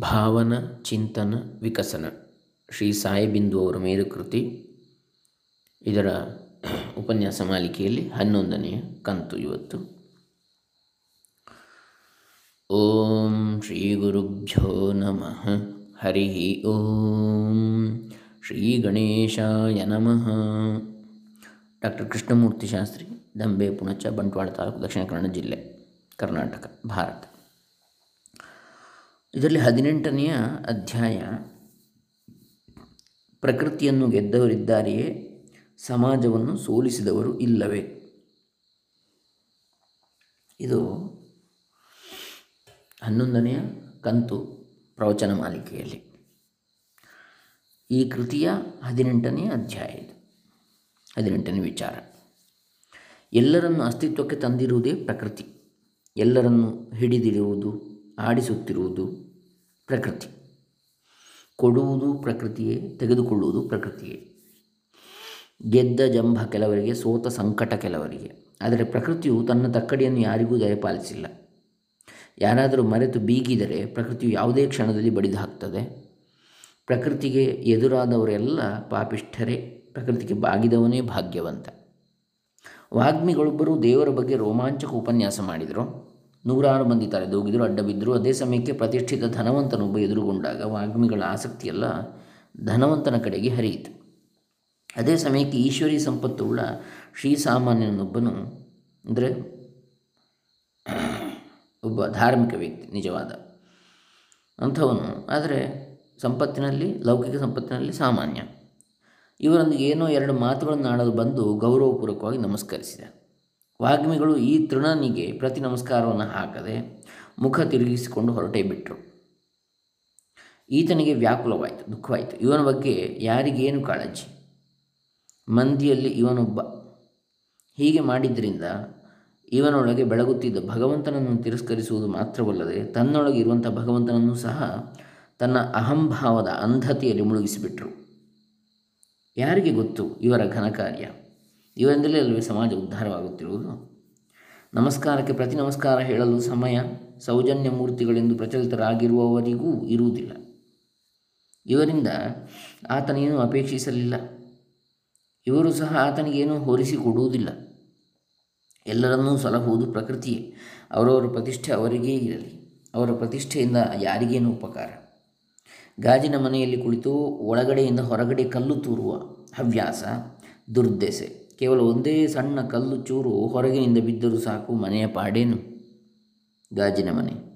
ಭಾವನ, ಚಿಂತನ, ವಿಕಸನ. ಶ್ರೀ ಸಾಯಿಬಿಂದು ಅವರ ಮೇರುಕೃತಿ. ಇದರ ಉಪನ್ಯಾಸ ಮಾಲಿಕೆಯಲ್ಲಿ ಹನ್ನೊಂದನೆಯ ಕಂತು ಇವತ್ತು. ಓಂ ಶ್ರೀ ಗುರುಭ್ಯೋ ನಮಃ. ಹರಿ ಓಂ ಶ್ರೀ ಗಣೇಶಾಯ ನಮಃ. ಡಾಕ್ಟರ್ ಕೃಷ್ಣಮೂರ್ತಿ ಶಾಸ್ತ್ರಿ, ದಂಬೆ, ಪುಣಚ, ಬಂಟ್ವಾಳ ತಾಲೂಕು, ದಕ್ಷಿಣ ಕನ್ನಡ ಜಿಲ್ಲೆ, ಕರ್ನಾಟಕ, ಭಾರತ. ಇದರಲ್ಲಿ ಹದಿನೆಂಟನೆಯ ಅಧ್ಯಾಯ. ಪ್ರಕೃತಿಯನ್ನು ಗೆದ್ದವರಿದ್ದಾರೆಯೇ, ಸಮಾಜವನ್ನು ಸೋಲಿಸಿದವರು ಇಲ್ಲವೇ? ಇದು ಹನ್ನೊಂದನೆಯ ಕಂತು ಪ್ರವಚನ ಮಾಲಿಕೆಯಲ್ಲಿ. ಈ ಕೃತಿಯ ಹದಿನೆಂಟನೆಯ ಅಧ್ಯಾಯ ಇದು. ಹದಿನೆಂಟನೇ ವಿಚಾರ. ಎಲ್ಲರನ್ನು ಅಸ್ತಿತ್ವಕ್ಕೆ ತಂದಿರುವುದೇ ಪ್ರಕೃತಿ. ಎಲ್ಲರನ್ನು ಹಿಡಿದಿರುವುದು ಆಡಿಸುತ್ತಿರುವುದು ಪ್ರಕೃತಿ. ಕೊಡುವುದು ಪ್ರಕೃತಿಯೇ, ತೆಗೆದುಕೊಳ್ಳುವುದು ಪ್ರಕೃತಿಯೇ. ಗೆದ್ದ ಜಂಭ ಕೆಲವರಿಗೆ, ಸೋತ ಸಂಕಟ ಕೆಲವರಿಗೆ. ಆದರೆ ಪ್ರಕೃತಿಯು ತನ್ನ ತಕ್ಕಡಿಯನ್ನು ಯಾರಿಗೂ ದಯಪಾಲಿಸಿಲ್ಲ. ಯಾರಾದರೂ ಮರೆತು ಬೀಗಿದರೆ ಪ್ರಕೃತಿಯು ಯಾವುದೇ ಕ್ಷಣದಲ್ಲಿ ಬಡಿದು ಹಾಕ್ತದೆ ಪ್ರಕೃತಿಗೆ ಎದುರಾದವರೆಲ್ಲ ಪಾಪಿಷ್ಠರೇ, ಪ್ರಕೃತಿಗೆ ಬಾಗಿದವನೇ ಭಾಗ್ಯವಂತ. ವಾಗ್ಮಿಗಳೊಬ್ಬರು ದೇವರ ಬಗ್ಗೆ ರೋಮಾಂಚಕ ಉಪನ್ಯಾಸ ಮಾಡಿದರು. ನೂರಾರು ಮಂದಿ ತಲೆದೂಗಿದರು, ಅಡ್ಡ ಬಿದ್ದರು. ಅದೇ ಸಮಯಕ್ಕೆ ಪ್ರತಿಷ್ಠಿತ ಧನವಂತನೊಬ್ಬ ಎದುರುಗೊಂಡಾಗ ವಾಗ್ಮಿಗಳ ಆಸಕ್ತಿಯೆಲ್ಲ ಧನವಂತನ ಕಡೆಗೆ ಹರಿಯಿತು. ಅದೇ ಸಮಯಕ್ಕೆ ಈಶ್ವರಿ ಸಂಪತ್ತುಳ್ಳ ಶ್ರೀ ಶ್ರೀಸಾಮಾನ್ಯನೊಬ್ಬನು ಅಂದರೆ ಒಬ್ಬ ಧಾರ್ಮಿಕ ವ್ಯಕ್ತಿ, ನಿಜವಾದ ಅಂಥವನು. ಆದರೆ ಸಂಪತ್ತಿನಲ್ಲಿ, ಲೌಕಿಕ ಸಂಪತ್ತಿನಲ್ಲಿ ಸಾಮಾನ್ಯ. ಇವರೊಂದಿಗೆ ಏನೋ ಎರಡು ಮಾತುಗಳನ್ನು ಆಡಲು ಬಂದು ಗೌರವಪೂರ್ವಕವಾಗಿ ನಮಸ್ಕರಿಸಿದ. ವಾಗ್ಮಿಗಳು ಈ ತೃಣನಿಗೆ ಪ್ರತಿ ನಮಸ್ಕಾರವನ್ನು ಹಾಕದೆ ಮುಖ ತಿರುಗಿಸಿಕೊಂಡು ಹೊರಟೇ ಬಿಟ್ಟರು ಈತನಿಗೆ ವ್ಯಾಕುಲವಾಯಿತು, ದುಃಖವಾಯಿತು. ಇವನ ಬಗ್ಗೆ ಯಾರಿಗೇನು ಕಾಳಜಿ? ಮಂದಿಯಲ್ಲಿ ಇವನೊಬ್ಬ. ಹೀಗೆ ಮಾಡಿದ್ದರಿಂದ ಇವನೊಳಗೆ ಬೆಳಗುತ್ತಿದ್ದ ಭಗವಂತನನ್ನು ತಿರಸ್ಕರಿಸುವುದು ಮಾತ್ರವಲ್ಲದೆ ತನ್ನೊಳಗೆ ಇರುವಂಥ ಭಗವಂತನನ್ನು ಸಹ ತನ್ನ ಅಹಂಭಾವದ ಅಂಧತೆಯಲ್ಲಿ ಮುಳುಗಿಸಿಬಿಟ್ರು. ಯಾರಿಗೆ ಗೊತ್ತು ಇವರ ಘನಕಾರ್ಯ? ಇವರಿಂದಲೇ ಅಲ್ಲವೇ ಸಮಾಜ ಉದ್ಧಾರವಾಗುತ್ತಿರುವುದು. ನಮಸ್ಕಾರಕ್ಕೆ ಪ್ರತಿ ನಮಸ್ಕಾರ ಹೇಳಲು ಸಮಯ, ಸೌಜನ್ಯ ಮೂರ್ತಿಗಳೆಂದು ಪ್ರಚಲಿತರಾಗಿರುವವರಿಗೂ ಇರುವುದಿಲ್ಲ. ಇವರಿಂದ ಆತನೇನೂ ಅಪೇಕ್ಷಿಸಲಿಲ್ಲ. ಇವರು ಸಹ ಆತನಿಗೇನೂ ಹೋರಿಸಿಕೊಡುವುದಿಲ್ಲ. ಎಲ್ಲರನ್ನೂ ಸಲಹುವುದು ಪ್ರಕೃತಿಯೇ, ಅವರವರ ಪ್ರತಿಷ್ಠೆ ಅವರಿಗೇ ಇರಲಿ, ಅವರ ಪ್ರತಿಷ್ಠೆಯಿಂದ ಯಾರಿಗೇನು ಉಪಕಾರ. ಗಾಜಿನ ಮನೆಯಲ್ಲಿ ಕುಳಿತು ಒಳಗಡೆಯಿಂದ ಹೊರಗಡೆ ಕಲ್ಲು ತೂರುವ ಹವ್ಯಾಸ, ದುರ್ದೆಸೆ ಕೇವಲ ಒಂದೇ ಸಣ್ಣ ಕಲ್ಲು ಚೂರು ಹೊರಗಿನಿಂದ ಬಿದ್ದರೂ ಸಾಕು, ಮನೆಯ ಪಾಡೇನು? ಗಾಜಿನ ಮನೆ.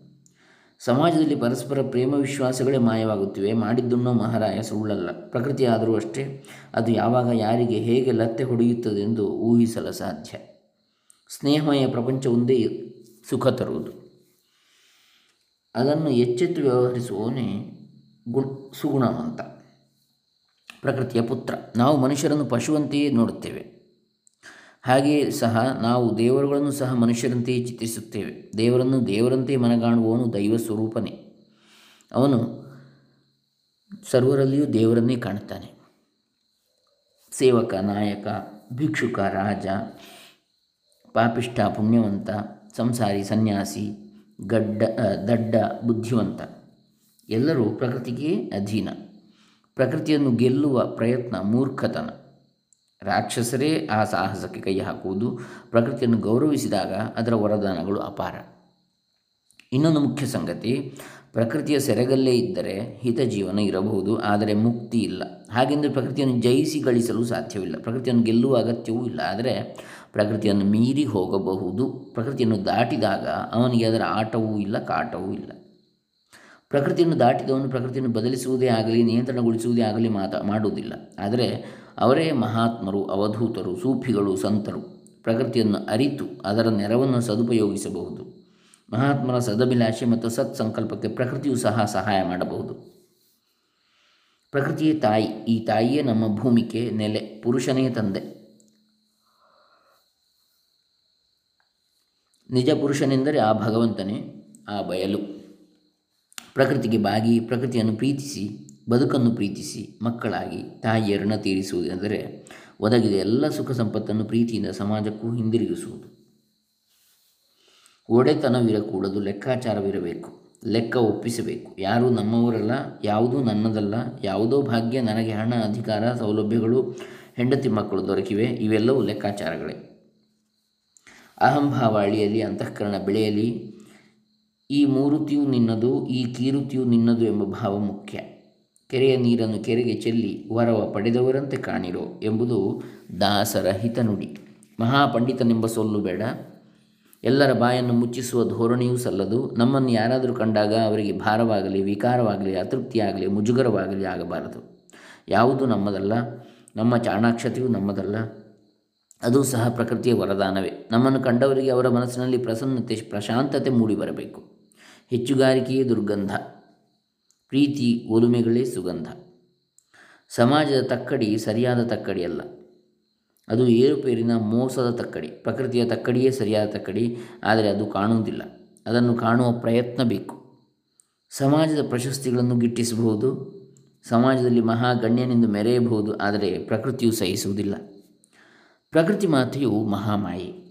ಸಮಾಜದಲ್ಲಿ ಪರಸ್ಪರ ಪ್ರೇಮ ವಿಶ್ವಾಸಗಳೇ ಮಾಯವಾಗುತ್ತಿವೆ. ಮಾಡಿದ್ದುಣ್ಣೋ ಮಹಾರಾಯ ಸುಳ್ಳಲ್ಲ. ಪ್ರಕೃತಿ ಆದರೂ ಅಷ್ಟೇ. ಅದು ಯಾವಾಗ ಯಾರಿಗೆ ಹೇಗೆ ಲತ್ತೆ ಹೊಡೆಯುತ್ತದೆಂದು ಊಹಿಸಲು ಸಾಧ್ಯ. ಸ್ನೇಹಮಯ ಪ್ರಪಂಚ ಒಂದೇ ಸುಖ ತರುವುದು. ಅದನ್ನು ಎಚ್ಚೆತ್ತು ವ್ಯವಹರಿಸುವವನೇ ಗುಣ ಸುಗುಣವಂತ ಪ್ರಕೃತಿಯ ಪುತ್ರ. ನಾವು ಮನುಷ್ಯರನ್ನು ಪಶುವಂತೆಯೇ ನೋಡುತ್ತೇವೆ. ಹಾಗೆಯೇ ಸಹ ನಾವು ದೇವರುಗಳನ್ನು ಸಹ ಮನುಷ್ಯರಂತೆಯೇ ಚಿತ್ರಿಸುತ್ತೇವೆ. ದೇವರನ್ನು ದೇವರಂತೆ ಮನಗಾಣುವವನು ದೈವ ಸ್ವರೂಪನೇ. ಅವನು ಸರ್ವರಲ್ಲಿಯೂ ದೇವರನ್ನೇ ಕಾಣುತ್ತಾನೆ. ಸೇವಕ, ನಾಯಕ, ಭಿಕ್ಷುಕ, ರಾಜ, ಪಾಪಿಷ್ಠ, ಪುಣ್ಯವಂತ, ಸಂಸಾರಿ, ಸನ್ಯಾಸಿ, ಗಡ್ಡ ದಡ್ಡ, ಬುದ್ಧಿವಂತ ಎಲ್ಲರೂ ಪ್ರಕೃತಿಗೆ ಅಧೀನ. ಪ್ರಕೃತಿಯನ್ನು ಗೆಲ್ಲುವ ಪ್ರಯತ್ನ ಮೂರ್ಖತನ. ರಾಕ್ಷಸರೇ ಆ ಸಾಹಸಕ್ಕೆ ಕೈ ಹಾಕುವುದು ಪ್ರಕೃತಿಯನ್ನು ಗೌರವಿಸಿದಾಗ ಅದರ ವರದಾನಗಳು ಅಪಾರ. ಇನ್ನೊಂದು ಮುಖ್ಯ ಸಂಗತಿ, ಪ್ರಕೃತಿಯ ಸೆರೆಗಲ್ಲೇ ಇದ್ದರೆ ಹಿತ ಜೀವನ ಇರಬಹುದು, ಆದರೆ ಮುಕ್ತಿ ಇಲ್ಲ. ಹಾಗೆಂದರೆ ಪ್ರಕೃತಿಯನ್ನು ಜಯಿಸಿ ಗಳಿಸಲು ಸಾಧ್ಯವಿಲ್ಲ. ಪ್ರಕೃತಿಯನ್ನು ಗೆಲ್ಲುವ ಅಗತ್ಯವೂ ಇಲ್ಲ. ಆದರೆ ಪ್ರಕೃತಿಯನ್ನು ಮೀರಿ ಹೋಗಬಹುದು. ಪ್ರಕೃತಿಯನ್ನು ದಾಟಿದಾಗ ಅವನಿಗೆ ಅದರ ಆಟವೂ ಇಲ್ಲ, ಕಾಟವೂ ಇಲ್ಲ. ಪ್ರಕೃತಿಯನ್ನು ದಾಟಿದವನು ಪ್ರಕೃತಿಯನ್ನು ಬದಲಿಸುವುದೇ ಆಗಲಿ, ನಿಯಂತ್ರಣಗೊಳಿಸುವುದೇ ಆಗಲಿ ಮಾತಾ ಮಾಡುವುದಿಲ್ಲ. ಆದರೆ ಅವರೇ ಮಹಾತ್ಮರು, ಅವಧೂತರು, ಸೂಫಿಗಳು, ಸಂತರು. ಪ್ರಕೃತಿಯನ್ನು ಅರಿತು ಅದರ ನೆರವನ್ನು ಸದುಪಯೋಗಿಸಬಹುದು. ಮಹಾತ್ಮರ ಸದಭಿಲಾಷೆ ಮತ್ತು ಸತ್ ಸಂಕಲ್ಪಕ್ಕೆ ಪ್ರಕೃತಿಯು ಸಹ ಸಹಾಯ ಮಾಡಬಹುದು. ಪ್ರಕೃತಿಯೇ ತಾಯಿ, ಈ ತಾಯಿಯೇ ನಮ್ಮ ಭೂಮಿಕೆ, ನೆಲೆ, ಪುರುಷನೇ ತಂದೆ. ನಿಜ ಪುರುಷನೆಂದರೆ ಆ ಭಗವಂತನೇ, ಆ ಬಯಲು. ಪ್ರಕೃತಿಗೆ ಬಾಗಿ, ಪ್ರಕೃತಿಯನ್ನು ಪ್ರೀತಿಸಿ ಬದುಕನ್ನು ಪ್ರೀತಿಸಿ ಮಕ್ಕಳಾಗಿ ತಾಯಿಯ ಋಣ ತೀರಿಸುವುದೆಂದರೆ ಒದಗಿದ ಎಲ್ಲ ಸುಖ ಸಂಪತ್ತನ್ನು ಪ್ರೀತಿಯಿಂದ ಸಮಾಜಕ್ಕೂ ಹಿಂದಿರುಗಿಸುವುದು. ಒಡೆತನವಿರಕೂಡದು, ಲೆಕ್ಕಾಚಾರವಿರಬೇಕು, ಲೆಕ್ಕ ಒಪ್ಪಿಸಬೇಕು. ಯಾರೂ ನಮ್ಮವರಲ್ಲ, ಯಾವುದೂ ನನ್ನದಲ್ಲ, ಯಾವುದೋ ಭಾಗ್ಯ ನನಗೆ ಹಣ, ಅಧಿಕಾರ, ಸೌಲಭ್ಯಗಳು, ಹೆಂಡತಿ ಮಕ್ಕಳು ದೊರಕಿವೆ, ಇವೆಲ್ಲವೂ ಲೆಕ್ಕಾಚಾರಗಳೇ. ಅಹಂಭಾವ ಅಳಿಯಲಿ ಅಂತಃಕರಣ ಬೆಳೆಯಲಿ, ಈ ಮೂರುತಿಯು ನಿನ್ನದು, ಈ ಕೀರುತಿಯು ನಿನ್ನದು ಎಂಬ ಭಾವ ಮುಖ್ಯ. ಕೆರೆಯ ನೀರನ್ನು ಕೆರೆಗೆ ಚೆಲ್ಲಿ ವರವ ಪಡೆದವರಂತೆ ಕಾಣಿರೋ ಎಂಬುದು ದಾಸರ ಹಿತನುಡಿ. ಮಹಾಪಂಡಿತನೆಂಬ ಸೊಲ್ಲು ಬೇಡ. ಎಲ್ಲರ ಬಾಯನ್ನು ಮುಚ್ಚಿಸುವ ಧೋರಣೆಯೂ ಸಲ್ಲದು. ನಮ್ಮನ್ನು ಯಾರಾದರೂ ಕಂಡಾಗ ಅವರಿಗೆ ಭಾರವಾಗಲಿ, ವಿಕಾರವಾಗಲಿ, ಅತೃಪ್ತಿಯಾಗಲಿ, ಮುಜುಗರವಾಗಲಿ ಆಗಬಾರದು. ಯಾವುದು ನಮ್ಮದಲ್ಲ. ನಮ್ಮ ಚಾಣಾಕ್ಷತೆಯೂ ನಮ್ಮದಲ್ಲ. ಅದು ಸಹ ಪ್ರಕೃತಿಯ ವರದಾನವೇ. ನಮ್ಮನ್ನು ಕಂಡವರಿಗೆ ಅವರ ಮನಸ್ಸಿನಲ್ಲಿ ಪ್ರಸನ್ನತೆ, ಪ್ರಶಾಂತತೆ ಮೂಡಿಬರಬೇಕು. ಹೆಚ್ಚುಗಾರಿಕೆಯೇ ದುರ್ಗಂಧ. ಪ್ರೀತಿ ಒಲುಮೆಗಳೇ ಸುಗಂಧ. ಸಮಾಜದ ತಕ್ಕಡಿ ಸರಿಯಾದ ತಕ್ಕಡಿಯಲ್ಲ ಅದು ಏರುಪೇರಿನ ಮೋಸದ ತಕ್ಕಡಿ, ಪ್ರಕೃತಿಯ ತಕ್ಕಡಿಯೇ ಸರಿಯಾದ ತಕ್ಕಡಿ, ಆದರೆ ಅದು ಕಾಣುವುದಿಲ್ಲ. ಅದನ್ನು ಕಾಣುವ ಪ್ರಯತ್ನ ಬೇಕು. ಸಮಾಜದ ಪ್ರಶಸ್ತಿಗಳನ್ನು ಗಿಟ್ಟಿಸಬಹುದು, ಸಮಾಜದಲ್ಲಿ ಮಹಾ ಮಹಾಗಣ್ಯನೆಂದು ಮೆರೆಯಬಹುದು, ಆದರೆ ಪ್ರಕೃತಿಯು ಸಹಿಸುವುದಿಲ್ಲ. ಪ್ರಕೃತಿ ಮಾತೆಯು ಮಹಾಮಾಯೆ.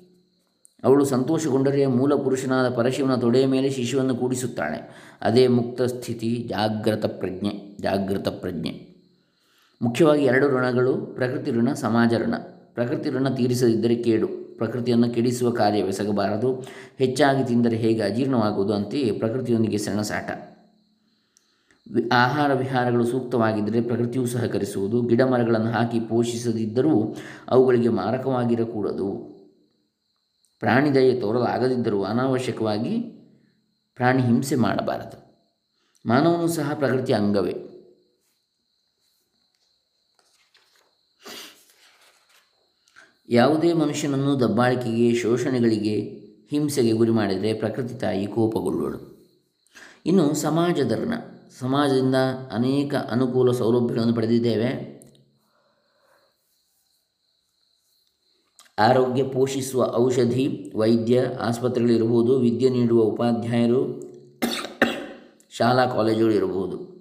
ಅವಳು ಸಂತೋಷಗೊಂಡರೆ ಮೂಲ ಪುರುಷನಾದ ಪರಶಿವನ ತೊಡೆಯ ಮೇಲೆ ಶಿಶುವನ್ನು ಕೂಡಿಸುತ್ತಾಳೆ. ಅದೇ ಮುಕ್ತ ಸ್ಥಿತಿ, ಜಾಗೃತ ಪ್ರಜ್ಞೆ ಜಾಗೃತ ಪ್ರಜ್ಞೆ. ಮುಖ್ಯವಾಗಿ ಎರಡು ಋಣಗಳು, ಪ್ರಕೃತಿ ಋಣ, ಸಮಾಜ ಋಣ. ಪ್ರಕೃತಿ ಋಣ ತೀರಿಸದಿದ್ದರೆ ಕೇಡು. ಪ್ರಕೃತಿಯನ್ನು ಕೆಡಿಸುವ ಕಾರ್ಯವೆಸಗಬಾರದು ಹೆಚ್ಚಾಗಿ ತಿಂದರೆ ಹೇಗೆ ಅಜೀರ್ಣವಾಗುವುದು ಅಂತೆಯೇ ಪ್ರಕೃತಿಯೊಂದಿಗೆ ಸೆಣಸಾಟ. ಆಹಾರ ವಿಹಾರಗಳು ಸೂಕ್ತವಾಗಿದ್ದರೆ ಪ್ರಕೃತಿಯು ಸಹಕರಿಸುವುದು. ಗಿಡ ಮರಗಳನ್ನು ಹಾಕಿ ಪೋಷಿಸದಿದ್ದರೂ ಅವುಗಳಿಗೆ ಮಾರಕವಾಗಿರಕೂಡದು. ಪ್ರಾಣಿ ದಯೆ ತೋರಲಾಗದಿದ್ದರೂ ಅನಾವಶ್ಯಕವಾಗಿ ಪ್ರಾಣಿ ಹಿಂಸೆ ಮಾಡಬಾರದು. ಮಾನವನು ಸಹ ಪ್ರಕೃತಿಯ ಅಂಗವೇ. ಯಾವುದೇ ಮನುಷ್ಯನನ್ನು ದಬ್ಬಾಳಿಕೆಗೆ, ಶೋಷಣೆಗಳಿಗೆ, ಹಿಂಸೆಗೆ ಗುರಿ ಮಾಡಿದರೆ ಪ್ರಕೃತಿ ತಾಯಿ ಕೋಪಗೊಳ್ಳುವಳು. ಇನ್ನು ಸಮಾಜ ಧರ್ಮ ಸಮಾಜದಿಂದ ಅನೇಕ ಅನುಕೂಲ ಸೌಲಭ್ಯಗಳನ್ನು ಪಡೆದಿದ್ದೇವೆ. ಆರೋಗ್ಯ ಪೋಷಿಸುವ ಔಷಧಿ, ವೈದ್ಯ, ಆಸ್ಪತ್ರೆಗಳಿರಬಹುದು, ವಿದ್ಯೆ ನೀಡುವ ಉಪಾಧ್ಯಾಯರು, ಶಾಲಾ ಕಾಲೇಜುಗಳು ಇರಬಹುದು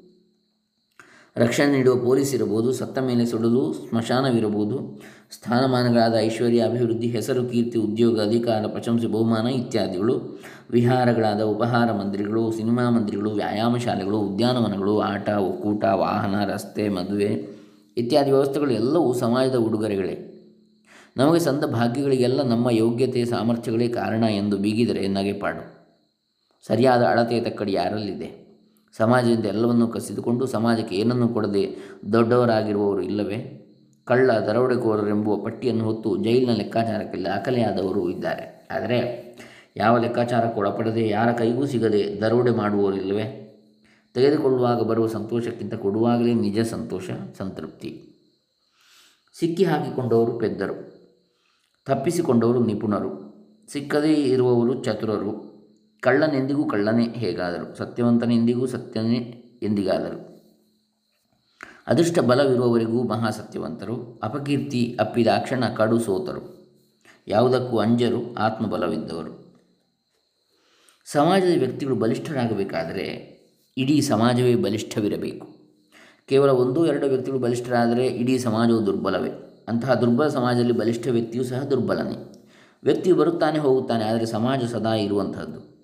ರಕ್ಷಣೆ ನೀಡುವ ಪೊಲೀಸ್ ಇರಬಹುದು, ಸತ್ತ ಮೇಲೆ ಸುಡಲು ಸ್ಮಶಾನವಿರಬಹುದು, ಸ್ಥಾನಮಾನಗಳಾದ ಐಶ್ವರ್ಯ, ಅಭಿವೃದ್ಧಿ, ಹೆಸರು, ಕೀರ್ತಿ, ಉದ್ಯೋಗ, ಅಧಿಕಾರ, ಪ್ರಶಂಸೆ, ಬಹುಮಾನ ಇತ್ಯಾದಿಗಳು, ವಿಹಾರಗಳಾದ ಉಪಹಾರ ಮಂದಿರಗಳು, ಸಿನಿಮಾ ಮಂದಿರಗಳು ವ್ಯಾಯಾಮ ಶಾಲೆಗಳು ಉದ್ಯಾನವನಗಳು, ಆಟ, ಒಕ್ಕೂಟ, ವಾಹನ, ರಸ್ತೆ, ಮದುವೆ ಇತ್ಯಾದಿ ವ್ಯವಸ್ಥೆಗಳು ಎಲ್ಲವೂ ಸಮಾಜದ ಉಡುಗೊರೆಗಳೇ. ನಮಗೆ ಸಂದ ಭಾಗ್ಯಗಳಿಗೆಲ್ಲ ನಮ್ಮ ಯೋಗ್ಯತೆ ಸಾಮರ್ಥ್ಯಗಳೇ ಕಾರಣ ಎಂದು ಬೀಗಿದರೆ ನಗೆಪಾಡು ಸರಿಯಾದ ಅಳತೆಯ ತಕ್ಕಡಿ ಯಾರಲ್ಲಿದೆ? ಸಮಾಜದಿಂದ ಎಲ್ಲವನ್ನೂ ಕಸಿದುಕೊಂಡು ಸಮಾಜಕ್ಕೆ ಏನನ್ನೂ ಕೊಡದೆ ದೊಡ್ಡವರಾಗಿರುವವರು ಇಲ್ಲವೇ? ಕಳ್ಳ, ದರೋಡೆಕೋರರೆಂಬುವ ಪಟ್ಟಿಯನ್ನು ಹೊತ್ತು ಜೈಲಿನ ಲೆಕ್ಕಾಚಾರಕ್ಕೆ ದಾಖಲೆಯಾದವರು ಇದ್ದಾರೆ. ಆದರೆ ಯಾವ ಲೆಕ್ಕಾಚಾರಕ್ಕೂ ಒಳಪಡದೆ ಯಾರ ಕೈಗೂ ಸಿಗದೆ ದರೋಡೆ ಮಾಡುವವರು ಇಲ್ಲವೇ? ತೆಗೆದುಕೊಳ್ಳುವಾಗ ಬರುವ ಸಂತೋಷಕ್ಕಿಂತ ಕೊಡುವಾಗಲೇ ನಿಜ ಸಂತೋಷ, ಸಂತೃಪ್ತಿ. ಸಿಕ್ಕಿ ಹಾಕಿಕೊಂಡವರು ಪೆದ್ದರು. ತಪ್ಪಿಸಿಕೊಂಡವರು ನಿಪುಣರು. ಸಿಕ್ಕದೇ ಇರುವವರು ಚತುರರು. ಕಳ್ಳನೆಂದಿಗೂ ಕಳ್ಳನೇ ಹೇಗಾದರು? ಸತ್ಯವಂತನೆಂದಿಗೂ ಸತ್ಯನೇ ಎಂದಿಗಾದರು? ಅದೃಷ್ಟ ಬಲವಿರುವವರಿಗೂ ಮಹಾಸತ್ಯವಂತರು. ಅಪಕೀರ್ತಿ ಅಪ್ಪಿದಾಕ್ಷಣ ಕಡು ಸೋತರು. ಯಾವುದಕ್ಕೂ ಅಂಜರು ಆತ್ಮಬಲವಿದ್ದವರು. ಸಮಾಜದ ವ್ಯಕ್ತಿಗಳು ಬಲಿಷ್ಠರಾಗಬೇಕಾದರೆ ಇಡೀ ಸಮಾಜವೇ ಬಲಿಷ್ಠವಿರಬೇಕು. ಕೇವಲ ಒಂದು ಎರಡು ವ್ಯಕ್ತಿಗಳು ಬಲಿಷ್ಠರಾದರೆ ಇಡೀ ಸಮಾಜವು ದುರ್ಬಲವೇ? ಅಂತಹ ದುರ್ಬಲ ಸಮಾಜದಲ್ಲಿ ಬಲಿಷ್ಠ ವ್ಯಕ್ತಿಯೂ ಸಹ ದುರ್ಬಲನೇ. ವ್ಯಕ್ತಿಯು ಬರುತ್ತಾನೆ, ಹೋಗುತ್ತಾನೆ, ಆದರೆ ಸಮಾಜ ಸದಾ ಇರುವಂತಹದ್ದು.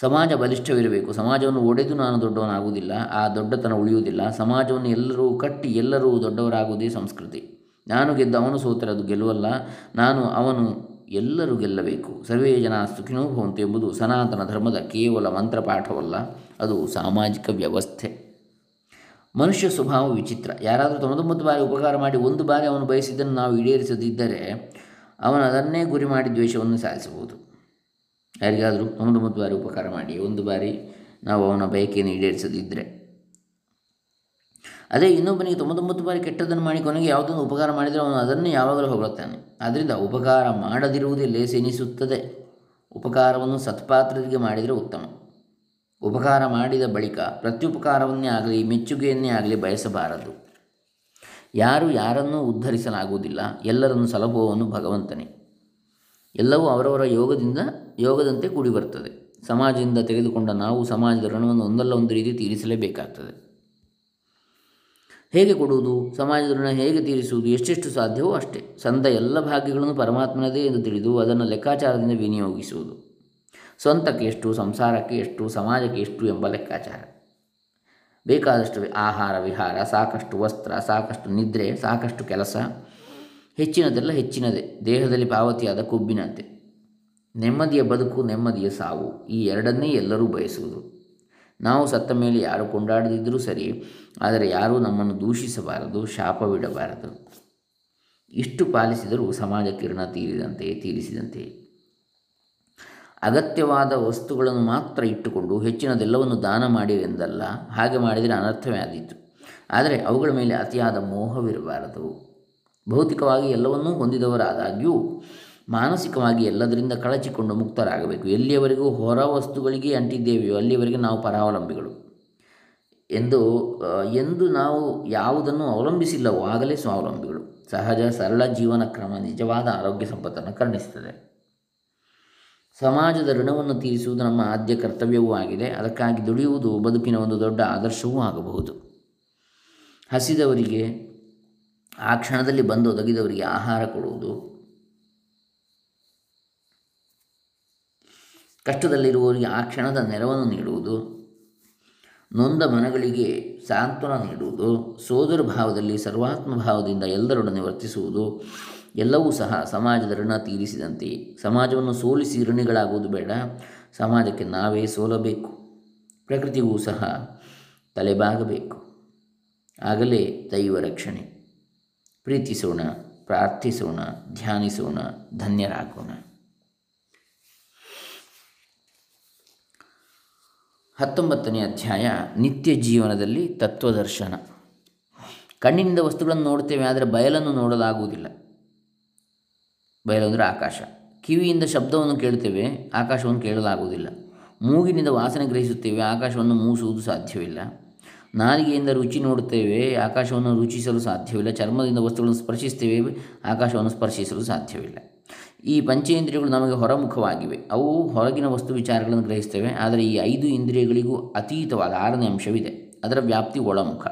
ಸಮಾಜ ಬಲಿಷ್ಠವಿರಬೇಕು. ಸಮಾಜವನ್ನು ಒಡೆದು ನಾನು ದೊಡ್ಡವನಾಗುವುದಿಲ್ಲ, ಆ ದೊಡ್ಡತನ ಉಳಿಯುವುದಿಲ್ಲ. ಸಮಾಜವನ್ನು ಎಲ್ಲರೂ ಕಟ್ಟಿ ಎಲ್ಲರೂ ದೊಡ್ಡವರಾಗುವುದೇ ಸಂಸ್ಕೃತಿ. ನಾನು ಗೆದ್ದು ಅವನು ಸೋತರೆ ಅದು ಗೆಲ್ಲುವಲ್ಲ ನಾನು ಅವನು ಎಲ್ಲರೂ ಗೆಲ್ಲಬೇಕು. ಸರ್ವೇ ಜನ ಸುಖಿನೋ ಭವಂತು ಎಂಬುದು ಸನಾತನ ಧರ್ಮದ ಕೇವಲ ಮಂತ್ರಪಾಠವಲ್ಲ. ಅದು ಸಾಮಾಜಿಕ ವ್ಯವಸ್ಥೆ. ಮನುಷ್ಯ ಸ್ವಭಾವ ವಿಚಿತ್ರ. ಯಾರಾದರೂ ತೊಂಬತ್ತೊಂಬತ್ತು ಬಾರಿ ಉಪಕಾರ ಮಾಡಿ ಒಂದು ಬಾರಿ ಅವನು ಬಯಸಿದ್ದನ್ನು ನಾವು ಈಡೇರಿಸದಿದ್ದರೆ ಅವನು ಅದನ್ನೇ ಗುರಿ ಮಾಡಿ ದ್ವೇಷವನ್ನು ಸಾಧಿಸಬಹುದು. ಯಾರಿಗಾದರೂ ತೊಂಬತ್ತೊಂಬತ್ತು ಬಾರಿ ಉಪಕಾರ ಮಾಡಿ ಒಂದು ಬಾರಿ ನಾವು ಅವನ ಬಯಕೆಯನ್ನು ಈಡೇರಿಸದಿದ್ದರೆ. ಅದೇ ಇನ್ನೊಬ್ಬನಿಗೆ ತೊಂಬತ್ತೊಂಬತ್ತು ಬಾರಿ ಕೆಟ್ಟದನ್ನು ಮಾಡಿ ಕೊನೆಗೆ ಯಾವುದೊಂದು ಉಪಕಾರ ಮಾಡಿದರೆ ಅವನು ಅದನ್ನೇ ಯಾವಾಗಲೂ ಹೊಗಳುತ್ತಾನೆ. ಆದ್ದರಿಂದ ಉಪಕಾರ ಮಾಡದಿರುವುದೇ ಲೇಸೆನಿಸುತ್ತದೆ. ಉಪಕಾರವನ್ನು ಸತ್ಪಾತ್ರರಿಗೆ ಮಾಡಿದರೆ ಉತ್ತಮ. ಉಪಕಾರ ಮಾಡಿದ ಬಳಿಕ ಪ್ರತ್ಯುಪಕಾರವನ್ನೇ ಆಗಲಿ, ಮೆಚ್ಚುಗೆಯನ್ನೇ ಆಗಲಿ ಬಯಸಬಾರದು. ಯಾರು ಯಾರನ್ನೂ ಉದ್ಧರಿಸಲಾಗುವುದಿಲ್ಲ. ಎಲ್ಲರನ್ನು ಸಲಹುವವನು ಭಗವಂತನೇ. ಎಲ್ಲವೂ ಅವರವರ ಯೋಗದಿಂದ, ಯೋಗದಂತೆ ಕೂಡಿ ಬರ್ತದೆ ಸಮಾಜದಿಂದ ತೆಗೆದುಕೊಂಡ ನಾವು ಸಮಾಜದ ಋಣವನ್ನು ಒಂದಲ್ಲ ಒಂದು ರೀತಿ ತೀರಿಸಲೇಬೇಕಾಗ್ತದೆ. ಹೇಗೆ ಕೊಡುವುದು? ಸಮಾಜದ ಋಣ ಹೇಗೆ ತೀರಿಸುವುದು? ಎಷ್ಟೆಷ್ಟು ಸಾಧ್ಯವೋ ಅಷ್ಟೇ. ಸಂದ ಎಲ್ಲ ಭಾಗ್ಯಗಳನ್ನು ಪರಮಾತ್ಮನದೇ ಎಂದು ತಿಳಿದು ಅದನ್ನು ಲೆಕ್ಕಾಚಾರದಿಂದ ವಿನಿಯೋಗಿಸುವುದು. ಸ್ವಂತಕ್ಕೆ ಎಷ್ಟು, ಸಂಸಾರಕ್ಕೆ ಎಷ್ಟು, ಸಮಾಜಕ್ಕೆ ಎಷ್ಟು ಎಂಬ ಲೆಕ್ಕಾಚಾರ. ಬೇಕಾದಷ್ಟು ಆಹಾರ, ವಿಹಾರ, ಸಾಕಷ್ಟು ವಸ್ತ್ರ, ಸಾಕಷ್ಟು ನಿದ್ರೆ, ಸಾಕಷ್ಟು ಕೆಲಸ. ಹೆಚ್ಚಿನದೆಲ್ಲ ಹೆಚ್ಚಿನದೇ, ದೇಹದಲ್ಲಿ ಪಾವತಿಯಾದ ಕೊಬ್ಬಿನಂತೆ. ನೆಮ್ಮದಿಯ ಬದುಕು, ನೆಮ್ಮದಿಯ ಸಾವು, ಈ ಎರಡನ್ನೇ ಎಲ್ಲರೂ ಬಯಸುವುದು. ನಾವು ಸತ್ತ ಮೇಲೆ ಯಾರು ಕೊಂಡಾಡದಿದ್ದರೂ ಸರಿ, ಆದರೆ ಯಾರೂ ನಮ್ಮನ್ನು ದೂಷಿಸಬಾರದು, ಶಾಪವಿಡಬಾರದು. ಇಷ್ಟು ಪಾಲಿಸಿದರೂ ಸಮಾಜ ಕಿರಣ ತೀರಿದಂತೆ, ತೀರಿಸಿದಂತೆ. ಅಗತ್ಯವಾದ ವಸ್ತುಗಳನ್ನು ಮಾತ್ರ ಇಟ್ಟುಕೊಂಡು ಹೆಚ್ಚಿನದೆಲ್ಲವನ್ನು ದಾನ ಮಾಡಿವೆಂದಲ್ಲ, ಹಾಗೆ ಮಾಡಿದರೆ ಅನರ್ಥವೇ ಆದೀತು. ಆದರೆ ಅವುಗಳ ಮೇಲೆ ಅತಿಯಾದ ಮೋಹವಿರಬಾರದು. ಭೌತಿಕವಾಗಿ ಎಲ್ಲವನ್ನೂ ಹೊಂದಿದವರಾದಾಗ್ಯೂ, ಮಾನಸಿಕವಾಗಿ ಎಲ್ಲದರಿಂದ ಕಳಚಿಕೊಂಡು ಮುಕ್ತರಾಗಬೇಕು. ಎಲ್ಲಿಯವರೆಗೂ ಹೊರ ವಸ್ತುಗಳಿಗೆ ಅಂಟಿದ್ದೇವೆಯೋ, ಅಲ್ಲಿಯವರೆಗೆ ನಾವು ಪರಾವಲಂಬಿಗಳು. ಎಂದು ಎಂದು ನಾವು ಯಾವುದನ್ನು ಅವಲಂಬಿಸಿಲ್ಲವೋ, ಆಗಲೇ ಸ್ವಾವಲಂಬಿಗಳು. ಸಹಜ, ಸರಳ ಜೀವನ ಕ್ರಮ ನಿಜವಾದ ಆರೋಗ್ಯ ಸಂಪತ್ತನ್ನು ಕರುಣಿಸುತ್ತದೆ. ಸಮಾಜದ ಋಣವನ್ನು ತೀರಿಸುವುದು ನಮ್ಮ ಆದ್ಯ ಕರ್ತವ್ಯವೂ ಆಗಿದೆ. ಅದಕ್ಕಾಗಿ ದುಡಿಯುವುದು ಬದುಕಿನ ಒಂದು ದೊಡ್ಡ ಆದರ್ಶವೂ ಆಗಬಹುದು. ಹಸಿದವರಿಗೆ, ಆ ಕ್ಷಣದಲ್ಲಿ ಬಂದು ಒದಗಿದವರಿಗೆ ಆಹಾರ ಕೊಡುವುದು, ಕಷ್ಟದಲ್ಲಿರುವವರಿಗೆ ಆ ಕ್ಷಣದ ನೆರವನ್ನು ನೀಡುವುದು, ನೊಂದ ಮನಗಳಿಗೆ ಸಾಂತ್ವನ ನೀಡುವುದು, ಸೋದರ ಭಾವದಲ್ಲಿ ಸರ್ವಾತ್ಮ ಭಾವದಿಂದ ಎಲ್ಲರೊಡನೆ ವರ್ತಿಸುವುದು ಎಲ್ಲವೂ ಸಹ ಸಮಾಜದ ಋಣ ತೀರಿಸಿದಂತೆ. ಸಮಾಜವನ್ನು ಸೋಲಿಸಿ ಋಣಿಗಳಾಗುವುದು ಬೇಡ. ಸಮಾಜಕ್ಕೆ ನಾವೇ ಸೋಲಬೇಕು. ಪ್ರಕೃತಿಗೂ ಸಹ ತಲೆಬಾಗಬೇಕು. ಆಗಲೇ ದೈವ ರಕ್ಷಣೆ. ಪ್ರೀತಿಸೋಣ, ಪ್ರಾರ್ಥಿಸೋಣ, ಧ್ಯಾನಿಸೋಣ, ಧನ್ಯರಾಗೋಣ. ಹತ್ತೊಂಬತ್ತನೇ ಅಧ್ಯಾಯ, ನಿತ್ಯ ಜೀವನದಲ್ಲಿ ತತ್ವದರ್ಶನ. ಕಣ್ಣಿನಿಂದ ವಸ್ತುಗಳನ್ನು ನೋಡ್ತೇವೆ, ಆದರೆ ಬಯಲನ್ನು ನೋಡಲಾಗುವುದಿಲ್ಲ. ಬಯಲು ಅಂದರೆ ಆಕಾಶ. ಕಿವಿಯಿಂದ ಶಬ್ದವನ್ನು ಕೇಳುತ್ತೇವೆ, ಆಕಾಶವನ್ನು ಕೇಳಲಾಗುವುದಿಲ್ಲ. ಮೂಗಿನಿಂದ ವಾಸನೆ ಗ್ರಹಿಸುತ್ತೇವೆ, ಆಕಾಶವನ್ನು ಮೂಸುವುದು ಸಾಧ್ಯವಿಲ್ಲ. ನಾಲಿಗೆಯಿಂದ ರುಚಿ ನೋಡುತ್ತೇವೆ, ಆಕಾಶವನ್ನು ರುಚಿಸಲು ಸಾಧ್ಯವಿಲ್ಲ. ಚರ್ಮದಿಂದ ವಸ್ತುಗಳನ್ನು ಸ್ಪರ್ಶಿಸ್ತೇವೆ ಆಕಾಶವನ್ನು ಸ್ಪರ್ಶಿಸಲು ಸಾಧ್ಯವಿಲ್ಲ. ಈ ಪಂಚೇಂದ್ರಿಯಗಳು ನಮಗೆ ಹೊರಮುಖವಾಗಿವೆ. ಅವು ಹೊರಗಿನ ವಸ್ತು ವಿಚಾರಗಳನ್ನು ಗ್ರಹಿಸ್ತೇವೆ ಆದರೆ ಈ ಐದು ಇಂದ್ರಿಯಗಳಿಗೂ ಅತೀತವಾದ ಆರನೇ ಅಂಶವಿದೆ. ಅದರ ವ್ಯಾಪ್ತಿ ಒಳಮುಖ.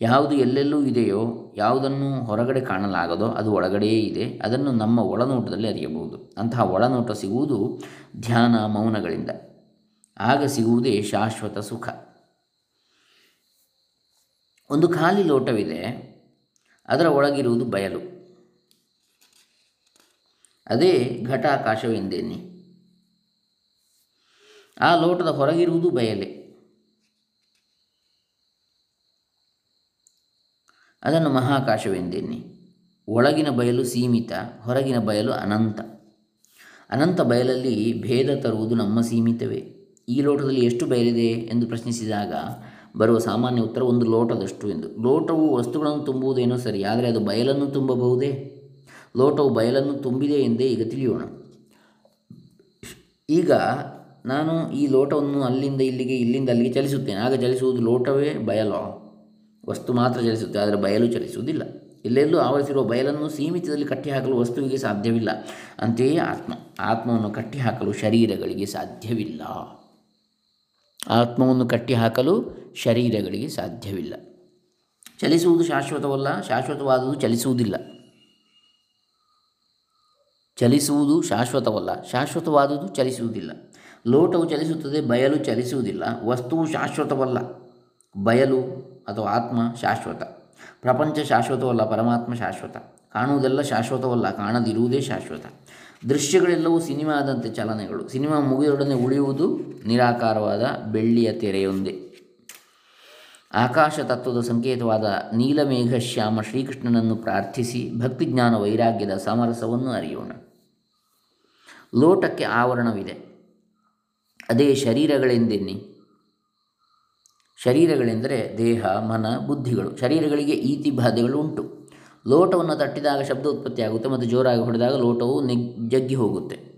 ಯಾವುದು ಎಲ್ಲೆಲ್ಲೂ ಇದೆಯೋ, ಯಾವುದನ್ನು ಹೊರಗಡೆ ಕಾಣಲಾಗದೋ ಅದು ಒಳಗಡೆಯೇ ಇದೆ. ಅದನ್ನು ನಮ್ಮ ಒಳನೋಟದಲ್ಲಿ ಅರಿಯಬಹುದು. ಅಂತಹ ಒಳನೋಟ ಸಿಗುವುದು ಧ್ಯಾನ ಮೌನಗಳಿಂದ. ಆಗ ಸಿಗುವುದೇ ಶಾಶ್ವತ ಸುಖ. ಒಂದು ಖಾಲಿ ಲೋಟವಿದೆ, ಅದರ ಒಳಗಿರುವುದು ಬಯಲು. ಅದೇ ಘಟಾಕಾಶವೆಂದೇನೆ. ಆ ಲೋಟದ ಹೊರಗಿರುವುದು ಬಯಲೆ. ಅದನ್ನು ಮಹಾಕಾಶವೆಂದೇನೆ ಒಳಗಿನ ಬಯಲು ಸೀಮಿತ, ಹೊರಗಿನ ಬಯಲು ಅನಂತ. ಅನಂತ ಬಯಲಲ್ಲಿ ಭೇದ ತರುವುದು ನಮ್ಮ ಸೀಮಿತವೇ. ಈ ಲೋಟದಲ್ಲಿ ಎಷ್ಟು ಬಯಲಿದೆ ಎಂದು ಪ್ರಶ್ನಿಸಿದಾಗ ಬರುವ ಸಾಮಾನ್ಯ ಉತ್ತರ ಒಂದು ಲೋಟದಷ್ಟು ಎಂದು. ಲೋಟವು ವಸ್ತುಗಳನ್ನು ತುಂಬುವುದೇನೋ ಸರಿ, ಆದರೆ ಅದು ಬಯಲನ್ನು ತುಂಬಬಹುದೇ? ಲೋಟವು ಬಯಲನ್ನು ತುಂಬಿದೆ ಎಂದೇ ಈಗ ತಿಳಿಯೋಣ. ಈಗ ನಾನು ಈ ಲೋಟವನ್ನು ಅಲ್ಲಿಂದ ಇಲ್ಲಿಗೆ, ಇಲ್ಲಿಂದ ಅಲ್ಲಿಗೆ ಚಲಿಸುತ್ತೇನೆ. ಆಗ ಚಲಿಸುವುದು ಲೋಟವೇ, ಬಯಲೋ? ವಸ್ತು ಮಾತ್ರ ಚಲಿಸುತ್ತೆ, ಆದರೆ ಬಯಲು ಚಲಿಸುವುದಿಲ್ಲ. ಎಲ್ಲೆಲ್ಲೂ ಆವರಿಸಿರುವ ಬಯಲನ್ನು ಸೀಮಿತದಲ್ಲಿ ಕಟ್ಟಿಹಾಕಲು ವಸ್ತುವಿಗೆ ಸಾಧ್ಯವಿಲ್ಲ. ಅಂತೆಯೇ ಆತ್ಮ, ಆತ್ಮವನ್ನು ಕಟ್ಟಿಹಾಕಲು ಶರೀರಗಳಿಗೆ ಸಾಧ್ಯವಿಲ್ಲ. ಆತ್ಮವನ್ನು ಕಟ್ಟಿಹಾಕಲು ಶರೀರಗಳಿಗೆ ಸಾಧ್ಯವಿಲ್ಲ. ಚಲಿಸುವುದು ಶಾಶ್ವತವಲ್ಲ, ಶಾಶ್ವತವಾದುದು ಚಲಿಸುವುದಿಲ್ಲ. ಚಲಿಸುವುದು ಶಾಶ್ವತವಲ್ಲ, ಶಾಶ್ವತವಾದುದು ಚಲಿಸುವುದಿಲ್ಲ. ಲೋಟವು ಚಲಿಸುತ್ತದೆ, ಬಯಲು ಚಲಿಸುವುದಿಲ್ಲ, ವಸ್ತುವು ಶಾಶ್ವತವಲ್ಲ. ಬಯಲು ಅಥವಾ ಆತ್ಮ ಶಾಶ್ವತ. ಪ್ರಪಂಚ ಶಾಶ್ವತವಲ್ಲ, ಪರಮಾತ್ಮ ಶಾಶ್ವತ. ಕಾಣುವುದೆಲ್ಲ ಶಾಶ್ವತವಲ್ಲ, ಕಾಣದಿರುವುದೇ ಶಾಶ್ವತ. ದೃಶ್ಯಗಳೆಲ್ಲವೂ ಸಿನಿಮಾದಂತೆ ಚಲನೆಗಳು. ಸಿನಿಮಾ ಮುಗಿದೊಡನೆ ಉಳಿಯುವುದು ನಿರಾಕಾರವಾದ ಬೆಳ್ಳಿಯ ತೆರೆಯೊಂದೇ. ಆಕಾಶ ತತ್ವದ ಸಂಕೇತವಾದ ನೀಲಮೇಘ ಶ್ಯಾಮ ಶ್ರೀಕೃಷ್ಣನನ್ನು ಪ್ರಾರ್ಥಿಸಿ ಭಕ್ತಿಜ್ಞಾನ ವೈರಾಗ್ಯದ ಸಮರಸವನ್ನು ಅರಿಯೋಣ. ಲೋಟಕ್ಕೆ ಆವರಣವಿದೆ. ಅದೇ ಶರೀರಗಳೆಂದೆನ್ನಿ? ಶರೀರಗಳೆಂದರೆ ದೇಹ, ಮನ, ಬುದ್ಧಿಗಳು. ಶರೀರಗಳಿಗೆ ಈತಿ ಬಾಧೆಗಳು ಉಂಟು. ಲೋಟವನ್ನು ತಟ್ಟಿದಾಗ ಶಬ್ದ ಉತ್ಪತ್ತಿಯಾಗುತ್ತೆ ಮತ್ತು ಜೋರಾಗಿ ಹೊಡೆದಾಗ ಲೋಟವು ನೆಗ್, ಜಗ್ಗಿ ಹೋಗುತ್ತೆ.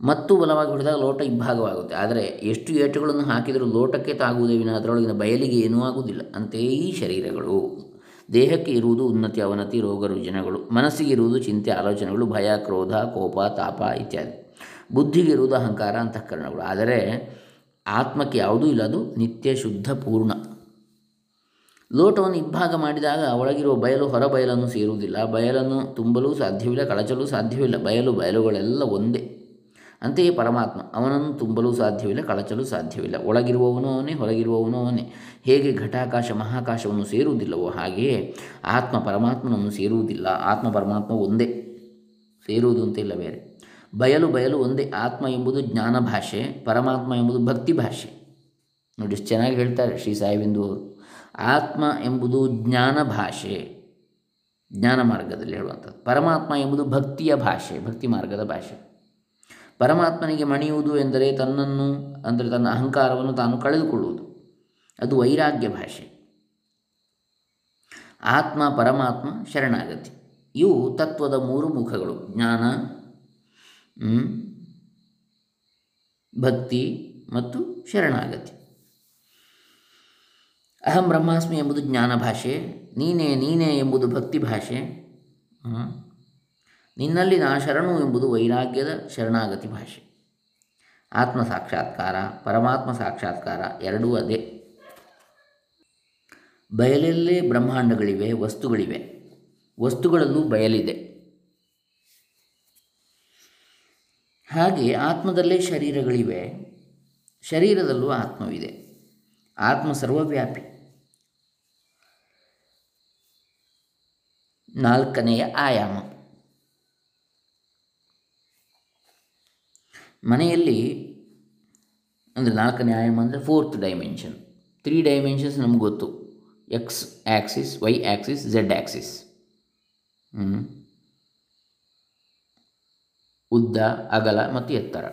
ಮತ್ತು ಬಲವಾಗಿ ಹೊಡೆದಾಗ ಲೋಟ ಇಬ್ಬಾಗವಾಗುತ್ತೆ ಆದರೆ ಎಷ್ಟು ಏಟುಗಳನ್ನು ಹಾಕಿದರೂ ಲೋಟಕ್ಕೆ ತಾಗುವುದೇ ವಿನ ಅದರೊಳಗಿನ ಬಯಲಿಗೆ ಏನೂ ಆಗುವುದಿಲ್ಲ. ಅಂತೆಯೇ ಈ ಶರೀರಗಳು. ದೇಹಕ್ಕೆ ಇರುವುದು ಉನ್ನತಿ, ಅವನತಿ, ರೋಗ, ರುಜಿನಗಳು. ಮನಸ್ಸಿಗೆ ಇರುವುದು ಚಿಂತೆ, ಆಲೋಚನೆಗಳು, ಭಯ, ಕ್ರೋಧ, ಕೋಪ, ತಾಪ ಇತ್ಯಾದಿ. ಬುದ್ಧಿಗೆ ಇರುವುದು ಅಹಂಕಾರ, ಅಂತಃಕರಣಗಳು. ಆದರೆ ಆತ್ಮಕ್ಕೆ ಯಾವುದೂ ಇಲ್ಲ, ಅದು ನಿತ್ಯ ಶುದ್ಧ ಪೂರ್ಣ. ಲೋಟವನ್ನು ಇಬ್ಬಾಗ ಮಾಡಿದಾಗ ಒಳಗಿರುವ ಬಯಲು ಹೊರ ಬಯಲನ್ನು ಸೇರುವುದಿಲ್ಲ. ಬಯಲನ್ನು ತುಂಬಲು ಸಾಧ್ಯವಿಲ್ಲ, ಕಳಚಲು ಸಾಧ್ಯವಿಲ್ಲ. ಬಯಲು, ಬಯಲುಗಳೆಲ್ಲ ಒಂದೇ. ಅಂತೆಯೇ ಪರಮಾತ್ಮ, ಅವನನ್ನು ತುಂಬಲು ಸಾಧ್ಯವಿಲ್ಲ, ಕಳಚಲು ಸಾಧ್ಯವಿಲ್ಲ. ಒಳಗಿರುವವನು ಅವನೇ, ಹೊರಗಿರುವವನು ಅವನೇ. ಹೇಗೆ ಘಟಾಕಾಶ, ಮಹಾಕಾಶವನ್ನು ಸೇರುವುದಿಲ್ಲವೋ ಹಾಗೆಯೇ ಆತ್ಮ ಪರಮಾತ್ಮನನ್ನು ಸೇರುವುದಿಲ್ಲ. ಆತ್ಮ ಪರಮಾತ್ಮ ಒಂದೇ. ಸೇರುವುದು ಅಂತ ಬೇರೆ. ಬಯಲು ಬಯಲು ಒಂದೇ ಆತ್ಮ ಎಂಬುದು ಜ್ಞಾನ ಭಾಷೆ, ಪರಮಾತ್ಮ ಎಂಬುದು ಭಕ್ತಿ ಭಾಷೆ. ನೋಡಿ ಚೆನ್ನಾಗಿ ಹೇಳ್ತಾರೆ ಶ್ರೀ ಸಾಯಿಬಿಂದು ಅವರು. ಆತ್ಮ ಎಂಬುದು ಜ್ಞಾನ ಭಾಷೆ. ಜ್ಞಾನ ಮಾರ್ಗದಲ್ಲಿ ಹೇಳುವಂಥದ್ದು. ಪರಮಾತ್ಮ ಎಂಬುದು ಭಕ್ತಿಯ ಭಾಷೆ, ಭಕ್ತಿ ಮಾರ್ಗದ ಭಾಷೆ. ಪರಮಾತ್ಮನಿಗೆ ಮಣಿಯುವುದು ಎಂದರೆ ತನ್ನನ್ನು, ಅಂದರೆ ತನ್ನ ಅಹಂಕಾರವನ್ನು ತಾನು ಕಳೆದುಕೊಳ್ಳುವುದು. ಅದು ವೈರಾಗ್ಯ ಭಾಷೆ. ಆತ್ಮ, ಪರಮಾತ್ಮ, ಶರಣಾಗತಿ. ಇವು ತತ್ವದ ಮೂರು ಮುಖಗಳು. ಜ್ಞಾನ ಭಕ್ತಿ ಮತ್ತು ಶರಣಾಗತಿ. ಅಹಂ ಬ್ರಹ್ಮಾಸ್ಮಿ ಎಂಬುದು ಜ್ಞಾನ ಭಾಷೆ, ನೀನೇ ನೀನೇ ಎಂಬುದು ಭಕ್ತಿ ಭಾಷೆ. ನಿನ್ನಲ್ಲಿ ನಾ ಶರಣು ಎಂಬುದು ವೈರಾಗ್ಯದ ಶರಣಾಗತಿ ಭಾಷೆ. ಆತ್ಮ ಸಾಕ್ಷಾತ್ಕಾರ, ಪರಮಾತ್ಮ ಸಾಕ್ಷಾತ್ಕಾರ ಎರಡೂ ಅದೇ. ಬಯಲಲ್ಲೇ ಬ್ರಹ್ಮಾಂಡಗಳಿವೆ, ವಸ್ತುಗಳಿವೆ. ವಸ್ತುಗಳಲ್ಲೂ ಬಯಲಿದೆ. ಹಾಗೆ ಆತ್ಮದಲ್ಲೇ ಶರೀರಗಳಿವೆ. ಶರೀರದಲ್ಲೂ ಆತ್ಮವಿದೆ. ಆತ್ಮ ಸರ್ವವ್ಯಾಪಿ. ನಾಲ್ಕನೆಯ ಆಯಾಮ. ಮನೆಯಲ್ಲಿ ಅಂದರೆ ನಾಲ್ಕನೇ ಆಯಾಮ ಅಂದರೆ ಫೋರ್ತ್ ಡೈಮೆನ್ಷನ್ ತ್ರೀ ಡೈಮೆನ್ಷನ್ಸ್ ನಮ್ಗೆ ಗೊತ್ತು. X axis Y axis Z axis ಉದ್ದ, ಅಗಲ ಮತ್ತು ಎತ್ತರ.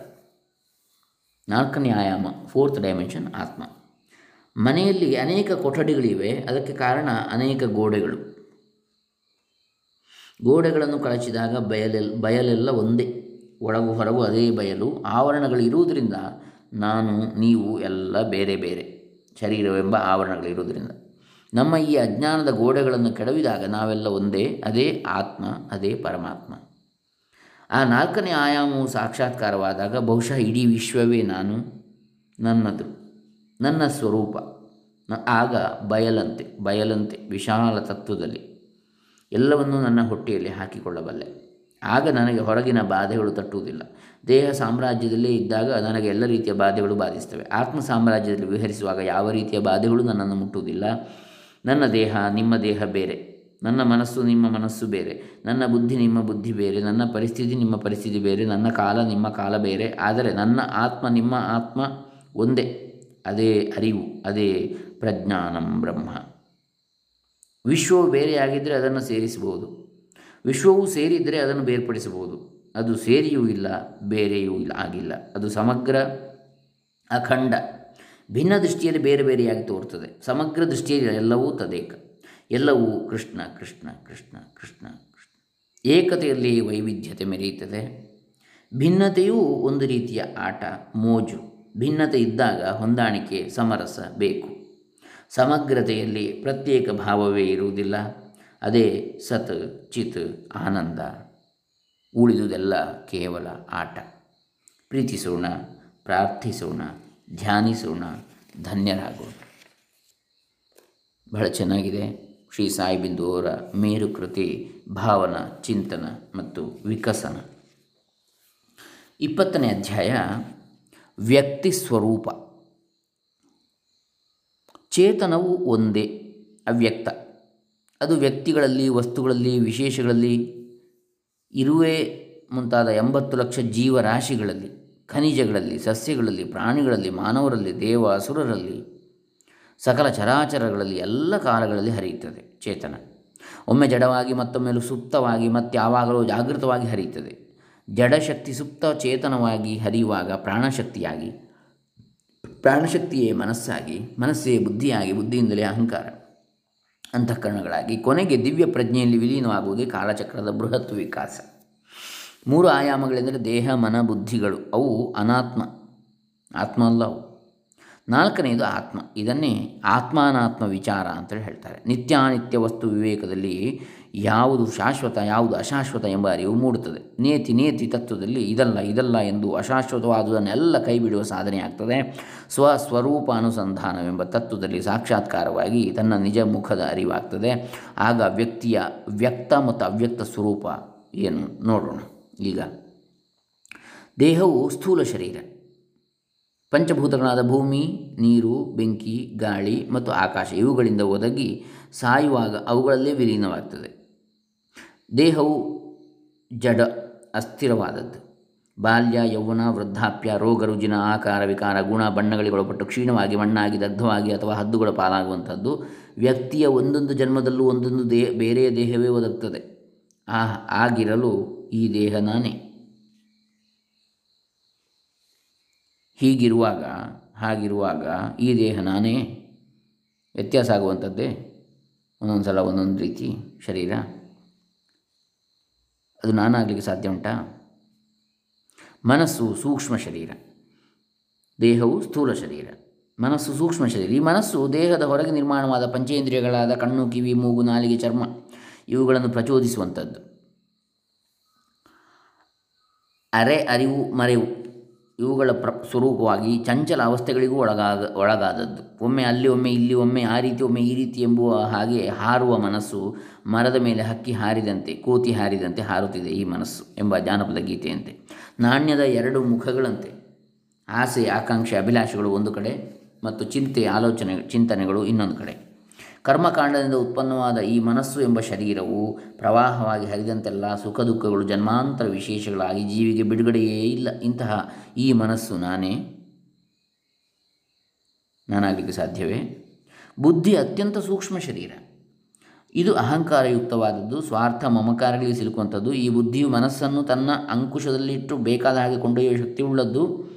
ನಾಲ್ಕನೇ ಆಯಾಮ ಫೋರ್ತ್ ಡೈಮೆನ್ಷನ್ ಆತ್ಮ. ಮನೆಯಲ್ಲಿ ಅನೇಕ ಕೊಠಡಿಗಳಿವೆ, ಅದಕ್ಕೆ ಕಾರಣ ಅನೇಕ ಗೋಡೆಗಳು. ಗೋಡೆಗಳನ್ನು ಕಳಚಿದಾಗ ಬಯಲೆಲ್, ಬಯಲೆಲ್ಲ ಒಂದೇ, ಒಳಗು ಹೊರಗು ಅದೇ ಬಯಲು, ಆವರಣಗಳು ಇರುವುದರಿಂದ ನಾನು, ನೀವು ಎಲ್ಲ ಬೇರೆ ಬೇರೆ, ಶರೀರವೆಂಬ ಆವರಣಗಳಿರುವುದರಿಂದ ನಮ್ಮ ಈ ಅಜ್ಞಾನದ ಗೋಡೆಗಳನ್ನು ಕೆಡವಿದಾಗ ನಾವೆಲ್ಲ ಒಂದೇ, ಅದೇ ಆತ್ಮ, ಅದೇ ಪರಮಾತ್ಮ. ಆ ನಾಲ್ಕನೇ ಆಯಾಮವು ಸಾಕ್ಷಾತ್ಕಾರವಾದಾಗ ಬಹುಶಃ ಇಡೀ ವಿಶ್ವವೇ ನಾನು, ನನ್ನದು, ನನ್ನ ಸ್ವರೂಪ ಆಗ ಬಯಲಂತೆ ಬಯಲಂತೆ, ವಿಶಾಲ ತತ್ವದಲ್ಲಿ ಎಲ್ಲವನ್ನೂ ನನ್ನ ಹೊಟ್ಟೆಯಲ್ಲಿ ಹಾಕಿಕೊಳ್ಳಬಲ್ಲೆ. ಆಗ ನನಗೆ ಹೊರಗಿನ ಬಾಧೆಗಳು ತಟ್ಟುವುದಿಲ್ಲ. ದೇಹ ಸಾಮ್ರಾಜ್ಯದಲ್ಲೇ ಇದ್ದಾಗ ನನಗೆ ಎಲ್ಲ ರೀತಿಯ ಬಾಧೆಗಳು ಬಾಧಿಸ್ತವೆ ಆತ್ಮ ಸಾಮ್ರಾಜ್ಯದಲ್ಲಿ ವಿಹರಿಸುವಾಗ ಯಾವ ರೀತಿಯ ಬಾಧೆಗಳು ನನ್ನನ್ನು ಮುಟ್ಟುವುದಿಲ್ಲ. ನನ್ನ ದೇಹ, ನಿಮ್ಮ ದೇಹ ಬೇರೆ. ನನ್ನ ಮನಸ್ಸು ನಿಮ್ಮ ಮನಸ್ಸು ಬೇರೆ, ನನ್ನ ಬುದ್ಧಿ ನಿಮ್ಮ ಬುದ್ಧಿ ಬೇರೆ, ನನ್ನ ಪರಿಸ್ಥಿತಿ ನಿಮ್ಮ ಪರಿಸ್ಥಿತಿ ಬೇರೆ, ನನ್ನ ಕಾಲ ನಿಮ್ಮ ಕಾಲ ಬೇರೆ, ಆದರೆ ನನ್ನ ಆತ್ಮ ನಿಮ್ಮ ಆತ್ಮ ಒಂದೇ, ಅದೇ ಅರಿವು, ಅದೇ ಪ್ರಜ್ಞಾನಂ ಬ್ರಹ್ಮ. ವಿಶ್ವವು ಬೇರೆಯಾಗಿದ್ದರೆ ಅದನ್ನು ಸೇರಿಸಬಹುದು. ವಿಶ್ವವು ಸೇರಿದರೆ ಅದನ್ನು ಬೇರ್ಪಡಿಸಬಹುದು. ಅದು ಸೇರಿಯೂ ಇಲ್ಲ, ಬೇರೆಯೂ ಇಲ್ಲ, ಆಗಿಲ್ಲ. ಅದು ಸಮಗ್ರ, ಅಖಂಡ, ಭಿನ್ನ ದೃಷ್ಟಿಯಲ್ಲಿ ಬೇರೆ ಬೇರೆಯಾಗಿ ತೋರ್ತದೆ. ಸಮಗ್ರ ದೃಷ್ಟಿಯಲ್ಲಿ ಎಲ್ಲವೂ ತದೇಕ. ಎಲ್ಲವೂ ಕೃಷ್ಣ ಕೃಷ್ಣ ಕೃಷ್ಣ ಕೃಷ್ಣ ಕೃಷ್ಣ. ಏಕತೆಯಲ್ಲಿ ವೈವಿಧ್ಯತೆ ಮೆರೆಯುತ್ತದೆ. ಭಿನ್ನತೆಯೂ ಒಂದು ರೀತಿಯ ಆಟ, ಮೋಜು. ಭಿನ್ನತೆ ಇದ್ದಾಗ ಹೊಂದಾಣಿಕೆ, ಸಮರಸ ಬೇಕು. ಸಮಗ್ರತೆಯಲ್ಲಿ ಪ್ರತ್ಯೇಕ ಭಾವವೇ ಇರುವುದಿಲ್ಲ. ಅದೇ ಸತ್, ಚಿತ್, ಆನಂದ. ಉಳಿದುದೆಲ್ಲ ಕೇವಲ ಆಟ. ಪ್ರೀತಿಸೋಣ, ಪ್ರಾರ್ಥಿಸೋಣ, ಧ್ಯಾನಿಸೋಣ, ಧನ್ಯರಾಗೋಣ. ಬಹಳ ಚೆನ್ನಾಗಿದೆ. ಶ್ರೀ ಸಾಯಿಬಿಂದು ಅವರ ಮೇರುಕೃತಿ, ಭಾವನ, ಚಿಂತನ ಮತ್ತು ವಿಕಸನ. ಇಪ್ಪತ್ತನೇ ಅಧ್ಯಾಯ, ವ್ಯಕ್ತಿ ಸ್ವರೂಪ. ಚೇತನವು ಒಂದೇ, ಅವ್ಯಕ್ತ. ಅದು ವ್ಯಕ್ತಿಗಳಲ್ಲಿ, ವಸ್ತುಗಳಲ್ಲಿ, ವಿಶೇಷಗಳಲ್ಲಿ, ಇರುವೆ ಮುಂತಾದ ಎಂಬತ್ತು ಲಕ್ಷ ಜೀವರಾಶಿಗಳಲ್ಲಿ, ಖನಿಜಗಳಲ್ಲಿ, ಸಸ್ಯಗಳಲ್ಲಿ, ಪ್ರಾಣಿಗಳಲ್ಲಿ, ಮಾನವರಲ್ಲಿ, ದೇವ, ಅಸುರರಲ್ಲಿ ಸಕಲ ಚರಾಚರಗಳಲ್ಲಿ ಎಲ್ಲ ಕಾಲಗಳಲ್ಲಿ ಹರಿಯುತ್ತದೆ ಚೇತನ. ಒಮ್ಮೆ ಜಡವಾಗಿ ಮತ್ತೊಮ್ಮೆ ಸುಪ್ತವಾಗಿ ಮತ್ತಾವಾಗಲೂ ಜಾಗೃತವಾಗಿ ಹರಿಯುತ್ತದೆ. ಜಡಶಕ್ತಿ ಸುಪ್ತ ಚೇತನವಾಗಿ ಹರಿಯುವಾಗ ಪ್ರಾಣಶಕ್ತಿಯಾಗಿ, ಪ್ರಾಣಶಕ್ತಿಯೇ ಮನಸ್ಸಾಗಿ, ಮನಸ್ಸೇ ಬುದ್ಧಿಯಾಗಿ, ಬುದ್ಧಿಯಿಂದಲೇ ಅಹಂಕಾರ. ಅಂತಃಕರಣಗಳಾಗಿ ಕೊನೆಗೆ ದಿವ್ಯ ಪ್ರಜ್ಞೆಯಲ್ಲಿ ವಿಲೀನವಾಗುವುದೇ ಕಾಲಚಕ್ರದ ಬೃಹತ್ ವಿಕಾಸ. ಮೂರು ಆಯಾಮಗಳೆಂದರೆ ದೇಹ, ಮನ, ಬುದ್ಧಿಗಳು. ಅವು ಅನಾತ್ಮ, ಆತ್ಮ ಅಲ್ಲ ಅವು. ನಾಲ್ಕನೆಯದು ಆತ್ಮ. ಇದನ್ನೇ ಆತ್ಮಾನಾತ್ಮ ವಿಚಾರ ಅಂತೇಳಿ ಹೇಳ್ತಾರೆ. ನಿತ್ಯಾನಿತ್ಯ ವಸ್ತು ವಿವೇಕದಲ್ಲಿ ಯಾವುದು ಶಾಶ್ವತ, ಯಾವುದು ಅಶಾಶ್ವತ ಎಂಬ ಅರಿವು ಮೂಡುತ್ತದೆ. ನೇತಿ ನೇತಿ ತತ್ವದಲ್ಲಿ ಇದಲ್ಲ ಇದಲ್ಲ ಎಂದು ಅಶಾಶ್ವತವಾದುದನ್ನೆಲ್ಲ ಕೈಬಿಡುವ ಸಾಧನೆ ಆಗ್ತದೆ. ಸ್ವಸ್ವರೂಪ ಅನುಸಂಧಾನವೆಂಬ ತತ್ವದಲ್ಲಿ ಸಾಕ್ಷಾತ್ಕಾರವಾಗಿ ತನ್ನ ನಿಜ ಮುಖದ ಅರಿವಾಗ್ತದೆ. ಆಗ ವ್ಯಕ್ತಿಯ ವ್ಯಕ್ತ ಮತ್ತು ಅವ್ಯಕ್ತ ಸ್ವರೂಪ ಏನು ನೋಡೋಣ. ಈಗ ದೇಹವು ಸ್ಥೂಲ ಶರೀರ. ಪಂಚಭೂತಗಳಾದ ಭೂಮಿ, ನೀರು, ಬೆಂಕಿ, ಗಾಳಿ ಮತ್ತು ಆಕಾಶ ಇವುಗಳಿಂದ ಒದಗಿ ಸಾಯುವಾಗ ಅವುಗಳಲ್ಲೇ ವಿಲೀನವಾಗ್ತದೆ. ದೇಹವು ಜಡ ಅಸ್ಥಿರವಾದದ್ದು. ಬಾಲ್ಯ, ಯೌವನ, ವೃದ್ಧಾಪ್ಯ, ರೋಗ, ರುಜಿನ, ಆಕಾರ, ವಿಕಾರ, ಗುಣ, ಬಣ್ಣಗಳಿಗೊಳಪಟ್ಟು ಕ್ಷೀಣವಾಗಿ, ಮಣ್ಣಾಗಿ, ದಗ್ಧವಾಗಿ ಅಥವಾ ಹದ್ದುಗಳ ಪಾಲಾಗುವಂಥದ್ದು ವ್ಯಕ್ತಿಯ ಒಂದೊಂದು ಜನ್ಮದಲ್ಲೂ ಒಂದೊಂದು ದೇಹ ಬೇರೆಯ ದೇಹವೇ ಒದಗ್ತದೆ. ಆ ಆಗಿರಲು ಈ ದೇಹ ನಾನೇ. ಹೀಗಿರುವಾಗ, ಹಾಗಿರುವಾಗ ಈ ದೇಹ ನಾನೇ. ವ್ಯತ್ಯಾಸ ಆಗುವಂಥದ್ದೇ ಒಂದೊಂದು ಸಲ, ಒಂದೊಂದು ರೀತಿ ಶರೀರ. ಅದು ನಾನಾಗಲಿಕ್ಕೆ ಸಾಧ್ಯ ಉಂಟಾ? ಮನಸ್ಸು ಸೂಕ್ಷ್ಮ ಶರೀರ. ದೇಹವು ಸ್ಥೂಲ ಶರೀರ. ಮನಸ್ಸು ಸೂಕ್ಷ್ಮ ಶರೀರ. ಈ ಮನಸ್ಸು ದೇಹದ ಹೊರಗೆ ನಿರ್ಮಾಣವಾದ ಪಂಚೇಂದ್ರಿಯಗಳಾದ ಕಣ್ಣು, ಕಿವಿ, ಮೂಗು, ನಾಲಿಗೆ, ಚರ್ಮ, ಇವುಗಳನ್ನು ಪ್ರಚೋದಿಸುವಂಥದ್ದು. ಅರೆ, ಅರಿವು, ಮರೆವು. ಇವುಗಳ ಪ್ರ, ಸ್ವರೂಪವಾಗಿ ಚಂಚಲ ಅವಸ್ಥೆಗಳಿಗೂ ಒಳಗಾಗ, ಒಳಗಾದದ್ದು. ಒಮ್ಮೆ ಅಲ್ಲಿ, ಒಮ್ಮೆ ಇಲ್ಲಿ, ಒಮ್ಮೆ ಆ ರೀತಿ, ಒಮ್ಮೆ ಈ ರೀತಿ ಎಂಬುವ ಹಾಗೆ ಹಾರುವ ಮನಸ್ಸು ಮರದ ಮೇಲೆ ಹಕ್ಕಿ ಹಾರಿದಂತೆ, ಕೋತಿ ಹಾರಿದಂತೆ ಹಾರುತ್ತಿದೆ ಈ ಮನಸ್ಸು ಎಂಬ ಜಾನಪದ ಗೀತೆಯಂತೆ. ನಾಣ್ಯದ ಎರಡು ಮುಖಗಳಂತೆ. ಆಸೆ, ಆಕಾಂಕ್ಷೆ, ಅಭಿಲಾಷೆಗಳು ಒಂದು ಕಡೆ ಮತ್ತು ಚಿಂತೆ, ಆಲೋಚನೆ, ಚಿಂತನೆಗಳು ಇನ್ನೊಂದು ಕಡೆ. ಕರ್ಮಕಾಂಡದಿಂದ ಉತ್ಪನ್ನವಾದ ಈ ಮನಸ್ಸು ಎಂಬ ಶರೀರವು ಪ್ರವಾಹವಾಗಿ ಹರಿದಂತೆಲ್ಲ ಸುಖ ದುಃಖಗಳು ಜನ್ಮಾಂತರ ವಿಶೇಷಗಳಾಗಿ ಜೀವಿಗೆ ಬಿಡುಗಡೆಯೇ ಇಲ್ಲ. ಇಂತಹ ಈ ಮನಸ್ಸು ನಾನೇ? ನಾನಾಗಲಿಕ್ಕೆ ಸಾಧ್ಯವೇ? ಬುದ್ಧಿ ಅತ್ಯಂತ ಸೂಕ್ಷ್ಮ ಶರೀರ. ಇದು ಅಹಂಕಾರಯುಕ್ತವಾದದ್ದು, ಸ್ವಾರ್ಥ ಮಮಕಾರಗಳಿಗೆ ಸಿಲುಕುವಂಥದ್ದು, ಈ ಬುದ್ಧಿಯು ಮನಸ್ಸನ್ನು ತನ್ನ ಅಂಕುಶದಲ್ಲಿಟ್ಟು ಬೇಕಾದ ಹಾಗೆ ಕೊಂಡೊಯ್ಯುವ ಶಕ್ತಿ ಉಳ್ಳದ್ದು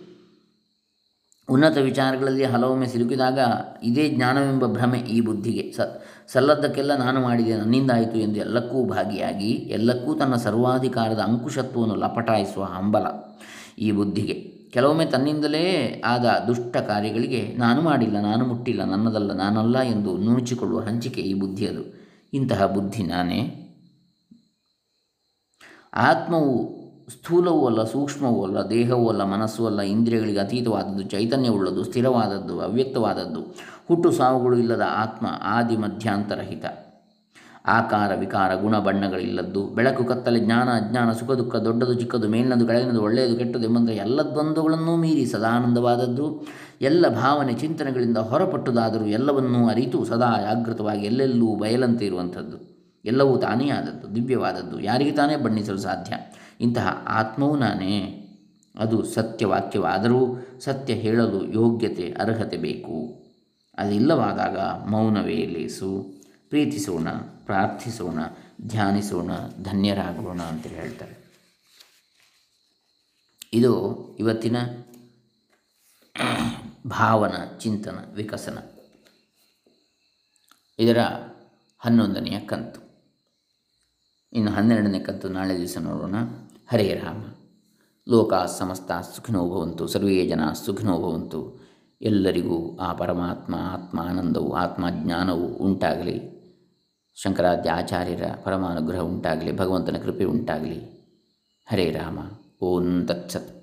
ಉನ್ನತ ವಿಚಾರಗಳಲ್ಲಿ ಹಲವೊಮ್ಮೆ ಸಿಲುಕಿದಾಗ ಇದೇ ಜ್ಞಾನವೆಂಬ ಭ್ರಮೆ ಈ ಬುದ್ಧಿಗೆ. ಸ, ಸಲ್ಲದ್ದಕ್ಕೆಲ್ಲ ನಾನು ಮಾಡಿದೆ, ನನ್ನಿಂದಾಯಿತು ಎಂದು ಎಲ್ಲಕ್ಕೂ ಭಾಗಿಯಾಗಿ, ಎಲ್ಲಕ್ಕೂ ತನ್ನ ಸರ್ವಾಧಿಕಾರದ ಅಂಕುಶತ್ವವನ್ನು ಲಪಟಾಯಿಸುವ ಹಂಬಲ ಈ ಬುದ್ಧಿಗೆ. ಕೆಲವೊಮ್ಮೆ ತನ್ನಿಂದಲೇ ಆದ ದುಷ್ಟ ಕಾರ್ಯಗಳಿಗೆ, ನಾನು ಮಾಡಿಲ್ಲ, ನಾನು ಮುಟ್ಟಿಲ್ಲ, ನನ್ನದಲ್ಲ, ನಾನಲ್ಲ ಎಂದು ನುಣುಚಿಕೊಳ್ಳುವ ಹಂಚಿಕೆ ಈ ಬುದ್ಧಿಯದು ಇಂತಹ ಬುದ್ಧಿ ನಾನೇ. ಆತ್ಮವು ಸ್ಥೂಲವೂ ಅಲ್ಲ, ಸೂಕ್ಷ್ಮವೂ ಅಲ್ಲ, ದೇಹವೂ ಅಲ್ಲ, ಮನಸ್ಸೂ ಅಲ್ಲ, ಇಂದ್ರಿಯಗಳಿಗೆ ಅತೀತವಾದದ್ದು ಚೈತನ್ಯವುಳ್ಳದು ಸ್ಥಿರವಾದದ್ದು, ಅವ್ಯಕ್ತವಾದದ್ದು. ಹುಟ್ಟು ಸಾವುಗಳು ಇಲ್ಲದ ಆತ್ಮ ಆದಿ ಮಧ್ಯಾಂತರಹಿತ ಆಕಾರ, ವಿಕಾರ, ಗುಣ, ಬಣ್ಣಗಳಿಲ್ಲದ್ದು, ಬೆಳಕು, ಕತ್ತಲೆ, ಜ್ಞಾನ, ಅಜ್ಞಾನ, ಸುಖ, ದುಃಖ, ದೊಡ್ಡದು, ಚಿಕ್ಕದು, ಮೇಲಿನದು, ಕೆಳಗಿನದು, ಒಳ್ಳೆಯದು, ಕೆಟ್ಟದು ಎಂಬಂತೆ ಎಲ್ಲ ದ್ವಂದ್ವಗಳನ್ನೂ ಮೀರಿ ಸದಾನಂದವಾದದ್ದು. ಎಲ್ಲ ಭಾವನೆ, ಚಿಂತನೆಗಳಿಂದ ಹೊರಪಟ್ಟುದಾದರೂ ಎಲ್ಲವನ್ನೂ ಅರಿತು ಸದಾ ಜಾಗೃತವಾಗಿ ಎಲ್ಲೆಲ್ಲೂ ಬಯಲಂತೆ ಇರುವಂಥದ್ದು. ಎಲ್ಲವೂ ತಾನೇ ಆದದ್ದು, ದಿವ್ಯವಾದದ್ದು, ಯಾರಿಗೆ ತಾನೇ ಬಣ್ಣಿಸಲು ಸಾಧ್ಯ? ಇಂತಹ ಆತ್ಮವು ನಾನೇ. ಅದು ಸತ್ಯವಾಕ್ಯವಾದರೂ ಸತ್ಯ ಹೇಳಲು ಯೋಗ್ಯತೆ, ಅರ್ಹತೆ ಬೇಕು. ಅದಿಲ್ಲವಾದಾಗ ಮೌನವೇ ಲೇಸು. ಪ್ರೀತಿಸೋಣ, ಪ್ರಾರ್ಥಿಸೋಣ, ಧ್ಯಾನಿಸೋಣ, ಧನ್ಯರಾಗೋಣ ಅಂತ ಹೇಳ್ತಾರೆ. ಇದು ಇವತ್ತಿನ ಭಾವನ, ಚಿಂತನ, ವಿಕಸನ. ಇದರ ಹನ್ನೊಂದನೆಯ ಕಂತು. ಇನ್ನು ಹನ್ನೆರಡನೇ ಕಂತು ನಾಳೆ ದಿವಸ ನೋಡೋಣ. ಹರೇ ರಾಮ. ಲೋಕ ಸಮಸ್ತ ಸುಖಿನೋ ಭವಂತು, ಸರ್ವೇ ಜನ ಸುಖಿನೋ ಭವಂತು. ಎಲ್ಲರಿಗೂ ಆ ಪರಮಾತ್ಮ ಆತ್ಮಾನಂದವು, ಆತ್ಮಜ್ಞಾನವು ಉಂಟಾಗಲಿ. ಶಂಕರಾದ್ಯ ಆಚಾರ್ಯರ ಪರಮಾನುಗ್ರಹ ಉಂಟಾಗಲಿ, ಭಗವಂತನ ಕೃಪೆ ಉಂಟಾಗಲಿ. ಹರೇ ರಾಮ. ಓಂ ತತ್ಸತ್.